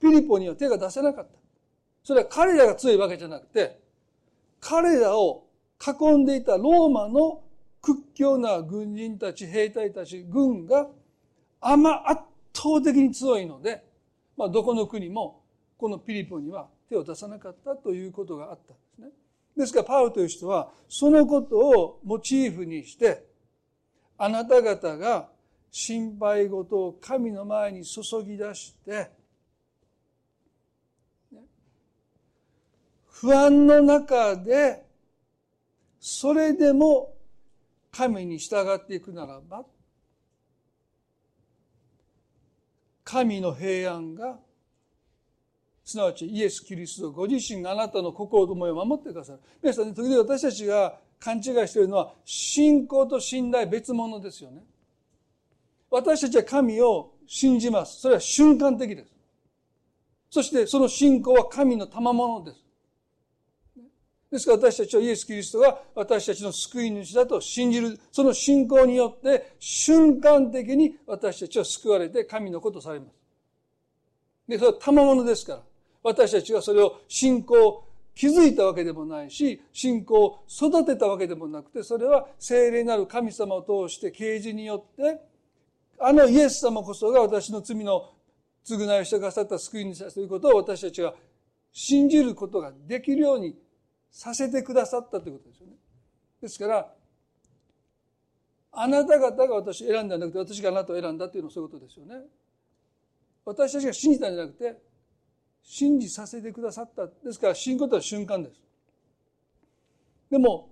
ピリポには手が出せなかった。それは彼らが強いわけじゃなくて、彼らを囲んでいたローマの屈強な軍人たち、兵隊たち、軍が、あま圧倒的に強いので、まあ、どこの国も、このピリポには手を出さなかったということがあったんですね。ですから、パウという人は、そのことをモチーフにして、あなた方が心配事を神の前に注ぎ出して、不安の中で、それでも神に従っていくならば、神の平安が、すなわちイエス・キリストご自身があなたの心と思いを守ってくださる。皆さんね、時々私たちが勘違いしているのは、信仰と信頼別物ですよね。私たちは神を信じます。それは瞬間的です。そしてその信仰は神の賜物です。ですから私たちはイエス・キリストが私たちの救い主だと信じる、その信仰によって瞬間的に私たちは救われて神のことされます。で、それは賜物ですから。私たちがそれを信仰、気づいたわけでもないし、信仰を育てたわけでもなくて、それは聖霊なる神様を通して啓示によって、あのイエス様こそが私の罪の償いをしてくださった救い主だということを私たちが信じることができるようにさせてくださったということですよね。ですから、あなた方が私を選んだんじゃなくて、私があなたを選んだというのはそういうことですよね。私たちが信じたんじゃなくて、信じさせてくださった。ですから、信仰とは瞬間です。でも、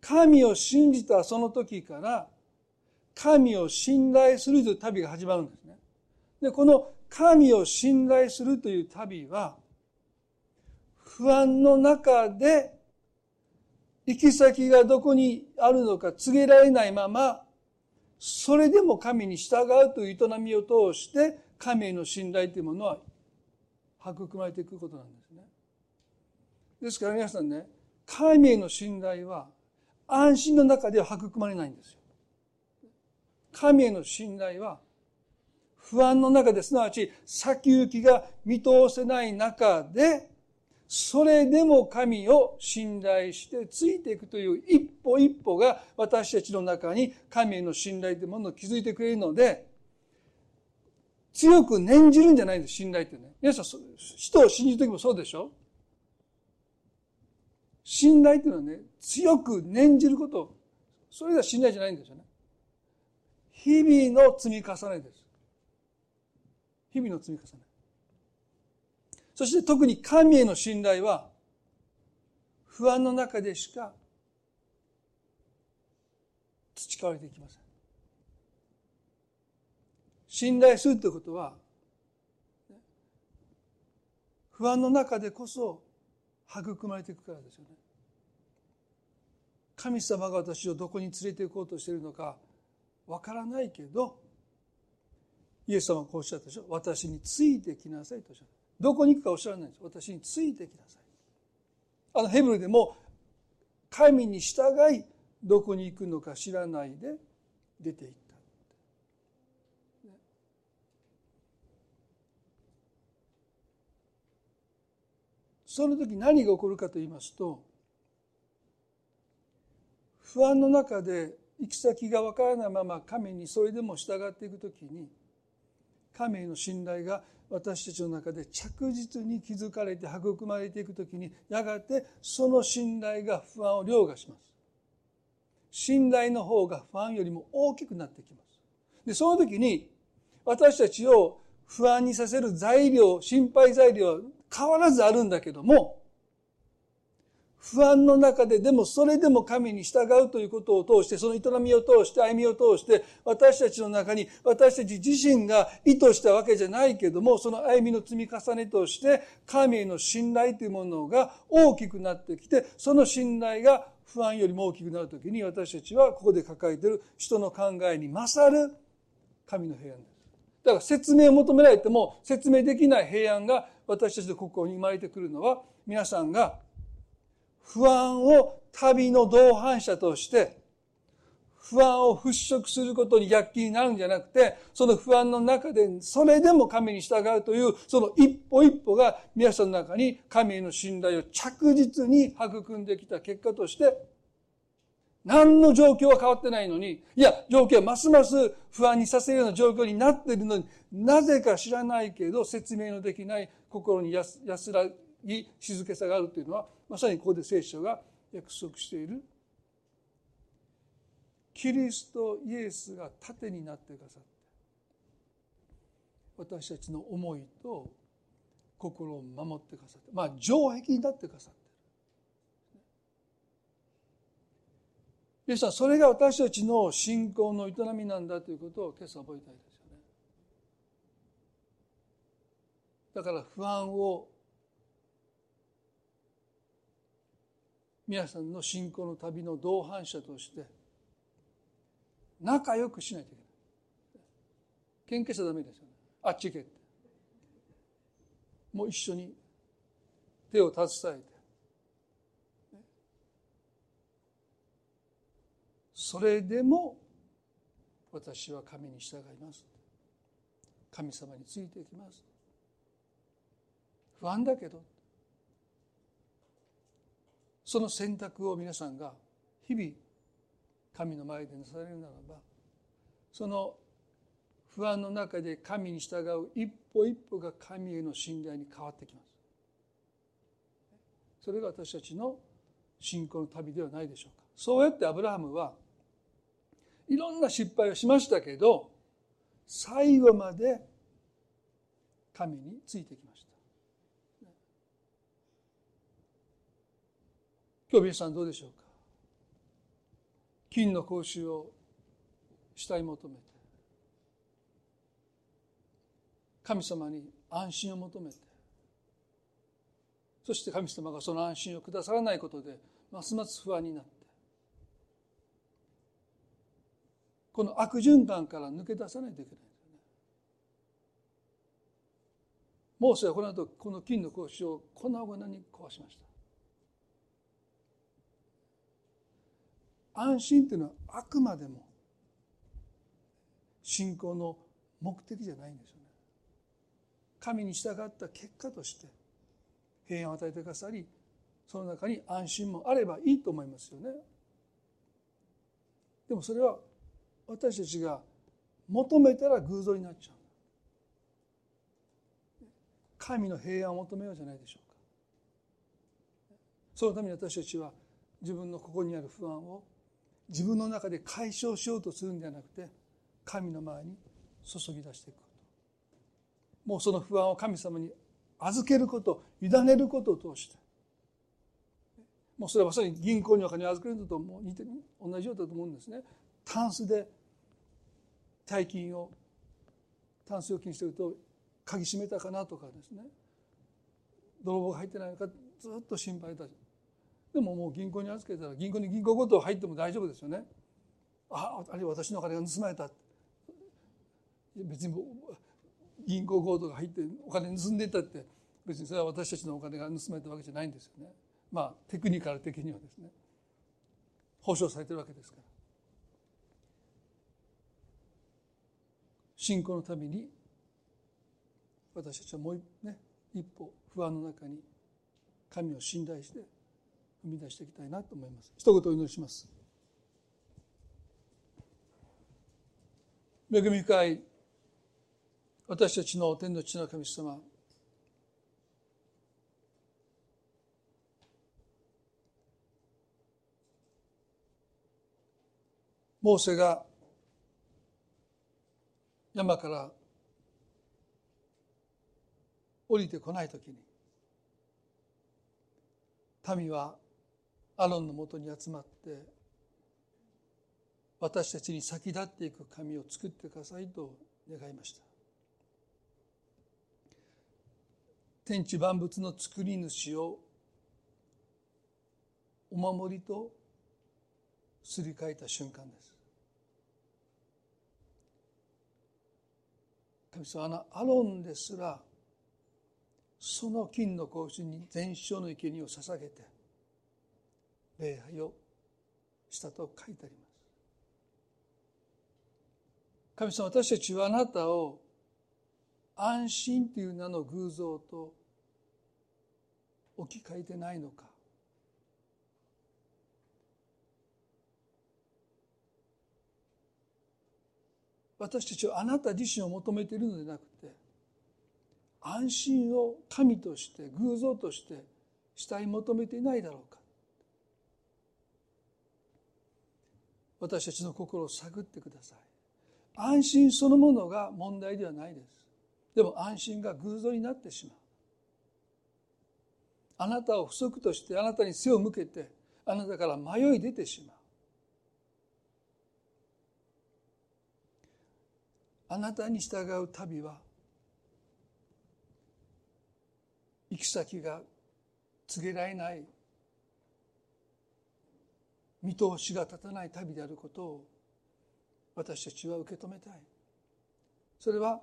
神を信じたその時から、神を信頼するという旅が始まるんですね。で、この神を信頼するという旅は、不安の中で行き先がどこにあるのか告げられないまま、それでも神に従うという営みを通して、神への信頼というものは育まれていくことなんですね。ですから皆さんね、神への信頼は安心の中では育まれないんですよ。神への信頼は不安の中ですなわち先行きが見通せない中でそれでも神を信頼してついていくという一歩一歩が私たちの中に神への信頼というものを築いてくれるので強く念じるんじゃないんです、信頼ってね。皆さん、人を信じるときもそうでしょ？信頼っていうのはね、強く念じること、それが信頼じゃないんですよね。日々の積み重ねです。日々の積み重ね。そして特に神への信頼は、不安の中でしか培われていきません。信頼するということは、不安の中でこそ育まれていくからですよね。神様が私をどこに連れて行こうとしているのかわからないけど、イエス様はこうおっしゃったでしょ。私についてきなさいとおっしゃった。どこに行くかおっしゃらないんです。私についてきなさい。あのヘブルでも神に従いどこに行くのか知らないで出ていった。その時何が起こるかと言いますと不安の中で行き先がわからないまま神にそれでも従っていく時に神への信頼が私たちの中で着実に築かれて育まれていく時にやがてその信頼が不安を凌駕します。信頼の方が不安よりも大きくなってきます。でその時に私たちを不安にさせる材料心配材料変わらずあるんだけども、不安の中ででもそれでも神に従うということを通して、その営みを通して、歩みを通して、私たちの中に、私たち自身が意図したわけじゃないけども、その歩みの積み重ねとして、神への信頼というものが大きくなってきて、その信頼が不安よりも大きくなるときに、私たちはここで抱えている人の考えに勝る神の平安です。だから説明を求められても説明できない平安が私たちの心に生まれてくるのは皆さんが不安を旅の同伴者として不安を払拭することに躍起になるんじゃなくて、その不安の中で、それでも神に従うという、その一歩一歩が皆さんの中に神への信頼を着実に育んできた結果として、何の状況は変わってないのに、いや、状況はますます不安にさせるような状況になっているのに、なぜか知らないけど、説明のできない心に安らぎ、静けさがあるというのは、まさにここで聖書が約束している。キリストイエスが盾になってくださって、私たちの思いと心を守ってくださって、まあ、城壁になってくださって、皆さん、それが私たちの信仰の営みなんだということを今朝覚えたいですよね。だから不安を皆さんの信仰の旅の同伴者として仲良くしないといけない。喧嘩しちゃダメですよね。あっち行けって。もう一緒に手を携えてそれでも私は神に従います。神様についていきます。不安だけどその選択を皆さんが日々神の前でなされるならばその不安の中で神に従う一歩一歩が神への信頼に変わってきます。それが私たちの信仰の旅ではないでしょうか。そうやってアブラハムはいろんな失敗をしましたけど最後まで神についてきました。今日皆さんどうでしょうか？金の講習をしたい求めて神様に安心を求めてそして神様がその安心をくださらないことでますます不安になってこの悪循環から抜け出さないといけない。モーセはこの後この金の格子を粉々に壊しました。安心というのはあくまでも信仰の目的じゃないんですよね。神に従った結果として平安を与えてくださりその中に安心もあればいいと思いますよね。でもそれは私たちが求めたら偶像になっちゃう。神の平安を求めようじゃないでしょうか。そのために私たちは自分の心にある不安を自分の中で解消しようとするんではなくて神の前に注ぎ出していくこともうその不安を神様に預けること委ねることを通してもうそれはまさに銀行にお金を預けるのとも似て同じようだと思うんですね。タンスで大金をタンス預金してると鍵閉めたかなとかですね。泥棒が入ってないのかずっと心配だし。でももう銀行に預けたら銀行に銀行ごと入っても大丈夫ですよね。ああれ私のお金が盗まれた。別に銀行強盗が入ってお金盗んでいったって別にそれは私たちのお金が盗まれたわけじゃないんですよね。まあテクニカル的にはですね。保証されてるわけですから。信仰のために私たちはもうね一歩不安の中に神を信頼して踏み出していきたいなと思います。一言お祈りします。恵み深い私たちの天の地の神様モーセが山から降りてこない時に民はアロンのもとに集まって私たちに先立っていく神を作ってくださいと願いました。天地万物の作り主をお守りとすり替えた瞬間です。神様あのアロンですらその金の格子に全焼の生贄を捧げて礼拝をしたと書いてあります。神様私たちはあなたを安心という名の偶像と置き換えてないのか。私たちはあなた自身を求めているのでなくて安心を神として偶像として下に求めていないだろうか。私たちの心を探ってください。安心そのものが問題ではないです。でも安心が偶像になってしまう。あなたを不足としてあなたに背を向けてあなたから迷い出てしまう。あなたに従う旅は行き先が告げられない見通しが立たない旅であることを私たちは受け止めたい。それは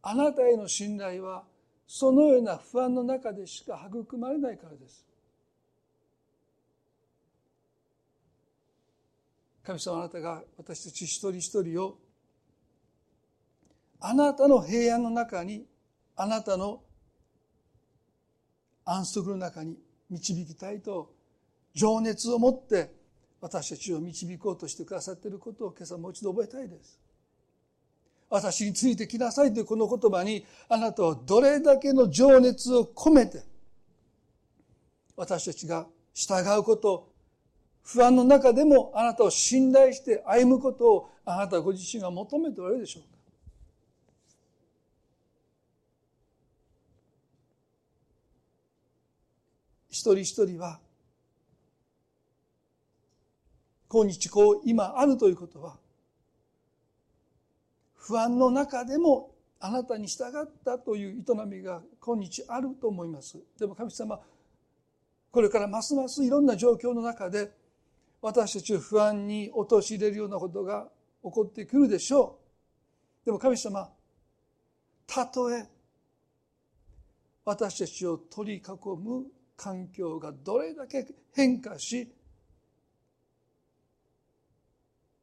あなたへの信頼はそのような不安の中でしか育まれないからです。神様あなたが私たち一人一人をあなたの平安の中にあなたの安息の中に導きたいと情熱を持って私たちを導こうとしてくださっていることを今朝もう一度覚えたいです。私についてきなさいというこの言葉にあなたはどれだけの情熱を込めて私たちが従うこと不安の中でもあなたを信頼して歩むことをあなたご自身が求めておられるでしょう一人一人は今日こう今あるということは不安の中でもあなたに従ったという営みが今日あると思います。でも神様これからますますいろんな状況の中で私たちを不安に陥れるようなことが起こってくるでしょう。でも神様たとえ私たちを取り囲む環境がどれだけ変化し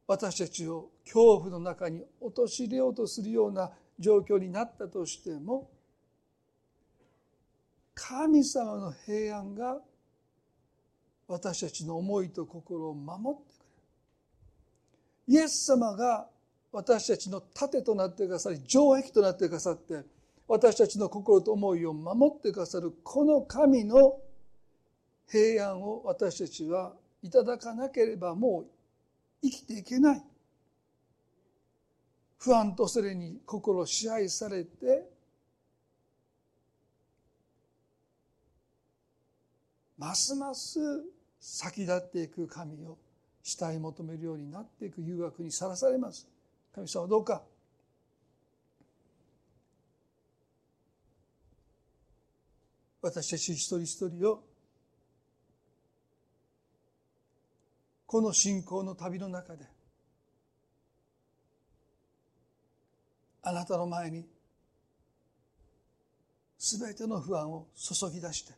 私たちを恐怖の中に陥れようとするような状況になったとしても神様の平安が私たちの思いと心を守ってくれる。イエス様が私たちの盾となってくださり城壁となってくださって私たちの心と思いを守ってくださるこの神の平安を私たちはいただかなければもう生きていけない。不安とそれに心支配されてますます先立っていく神を慕い求めるようになっていく誘惑にさらされます。神様どうか。私たち一人一人をこの信仰の旅の中であなたの前に全ての不安を注ぎ出して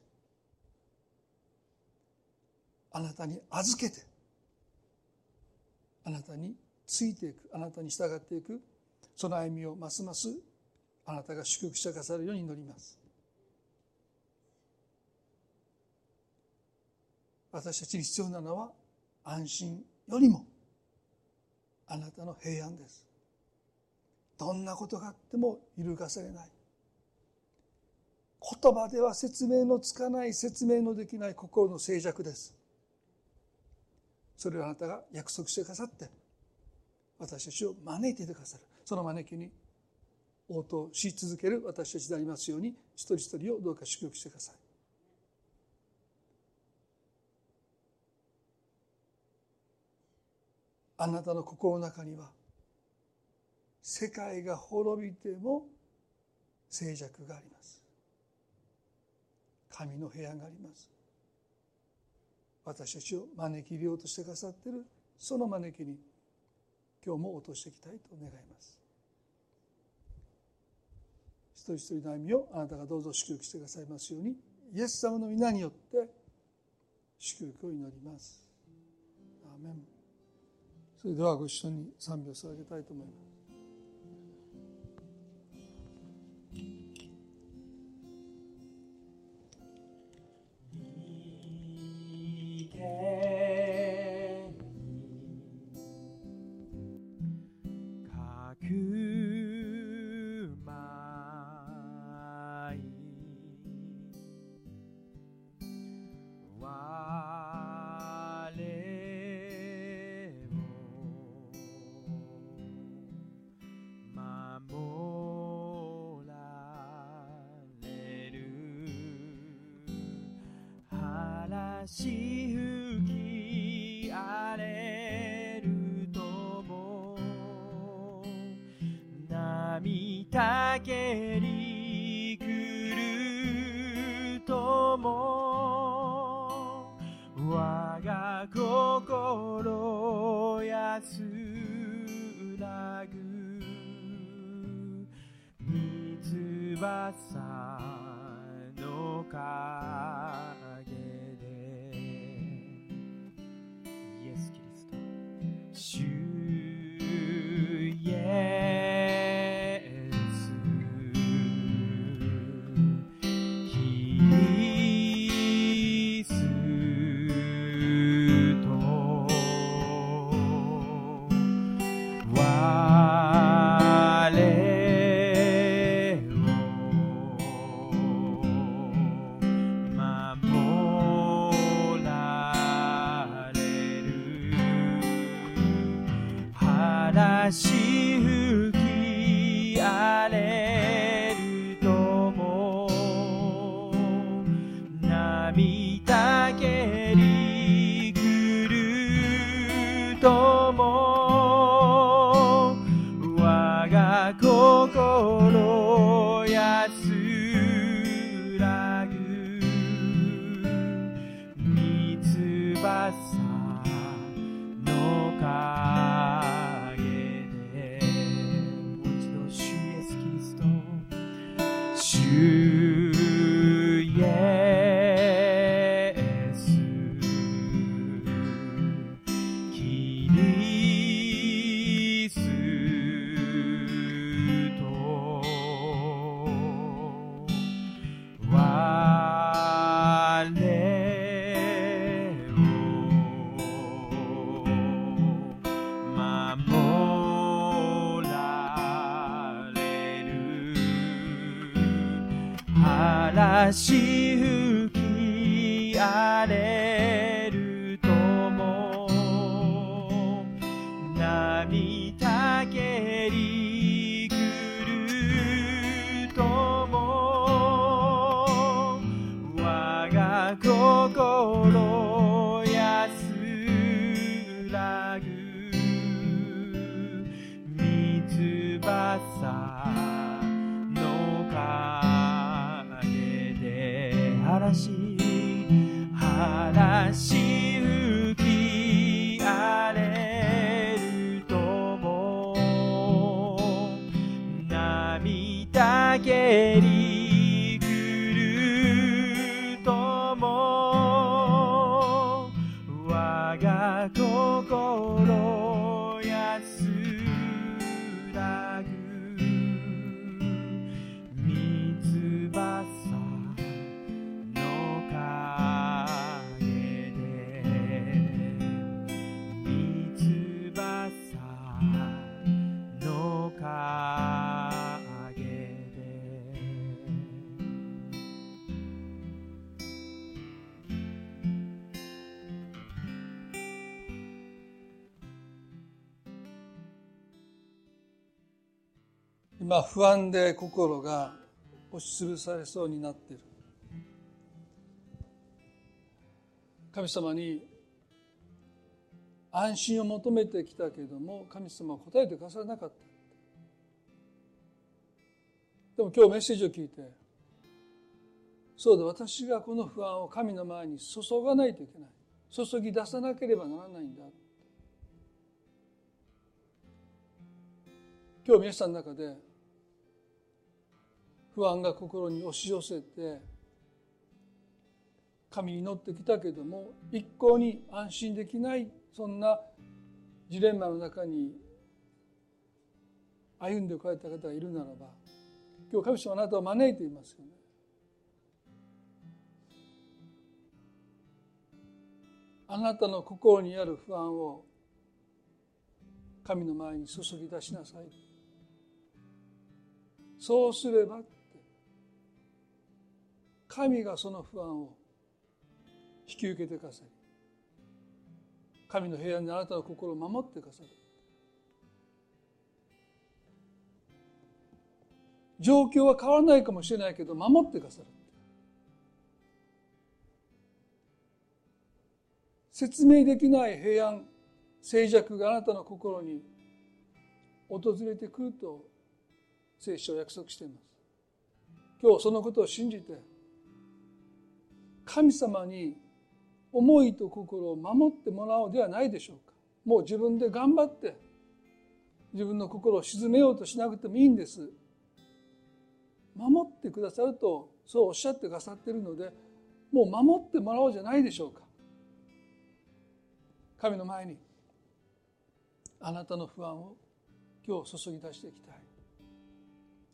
あなたに預けてあなたについていくあなたに従っていくその歩みをますますあなたが祝福してくださるように祈ります。私たちに必要なのは安心よりもあなたの平安です。どんなことがあっても揺るがされない。言葉では説明のつかない説明のできない心の静寂です。それをあなたが約束してくださって私たちを招いててくださる。その招きに応答し続ける私たちでありますように一人一人をどうか祝福してください。あなたの心の中には世界が滅びても静寂があります。神の部屋があります。私たちを招き入れようとしてくださってるその招きに今日も落としていきたいと願います。一人一人の歩みをあなたがどうぞ祝福してくださいますようにイエス様の皆によって祝福を祈ります。アーメン。それではご一緒に賛美を捧げたいと思います。Yeah. I get you. 今不安で心が押しつぶされそうになっている。神様に安心を求めてきたけれども神様は答えてくださらなかった。でも今日メッセージを聞いてそうだ私がこの不安を神の前に注がないといけない。注ぎ出さなければならないんだ。今日皆さんの中で不安が心に押し寄せて神に祈ってきたけども一向に安心できないそんなジレンマの中に歩んでこられた方がいるならば今日神様あなたを招いていますよね。あなたの心にある不安を神の前に注ぎ出しなさい。そうすれば神がその不安を引き受けてください神の平安であなたの心を守ってください状況は変わらないかもしれないけど守ってくださる。説明できない平安静寂があなたの心に訪れてくると聖書は約束しています。今日そのことを信じて神様に思いと心を守ってもらおうではないでしょうか。もう自分で頑張って自分の心を鎮めようとしなくてもいいんです。守ってくださるとそうおっしゃってくださっているのでもう守ってもらおうじゃないでしょうか。神の前にあなたの不安を今日注ぎ出していきたい。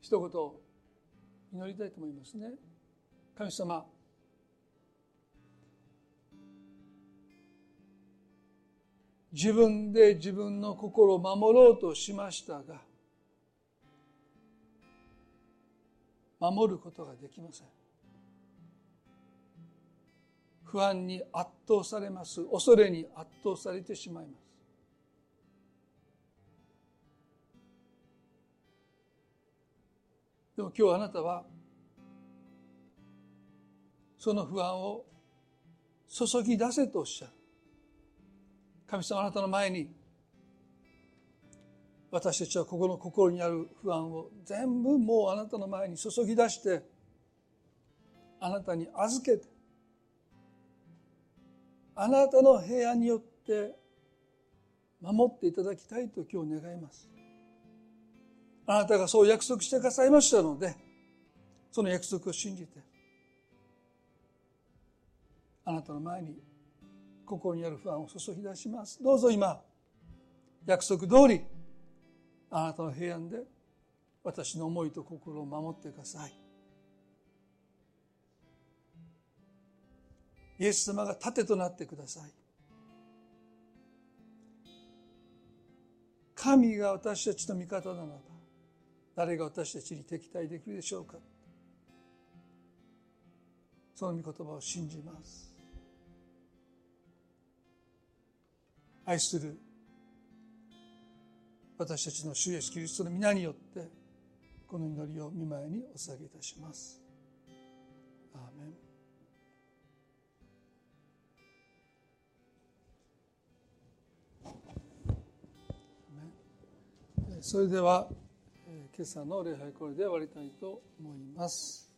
一言祈りたいと思いますね。神様自分で自分の心を守ろうとしましたが守ることができません。不安に圧倒されます。恐れに圧倒されてしまいます。でも今日あなたはその不安を注ぎ出せとおっしゃる。神様あなたの前に私たちはここの心にある不安を全部もうあなたの前に注ぎ出してあなたに預けてあなたの平安によって守っていただきたいと今日願います。あなたがそう約束してくださいましたのでその約束を信じてあなたの前に心にある不安を注ぎ出します。どうぞ今約束通りあなたの平安で私の思いと心を守ってください。イエス様が盾となってください。神が私たちの味方ならば誰が私たちに敵対できるでしょうか。その御言葉を信じます。愛する私たちの主イエスキリストの皆によってこの祈りを見舞いにお捧げいたします。アーメン。それでは今朝の礼拝これで終わりたいと思います。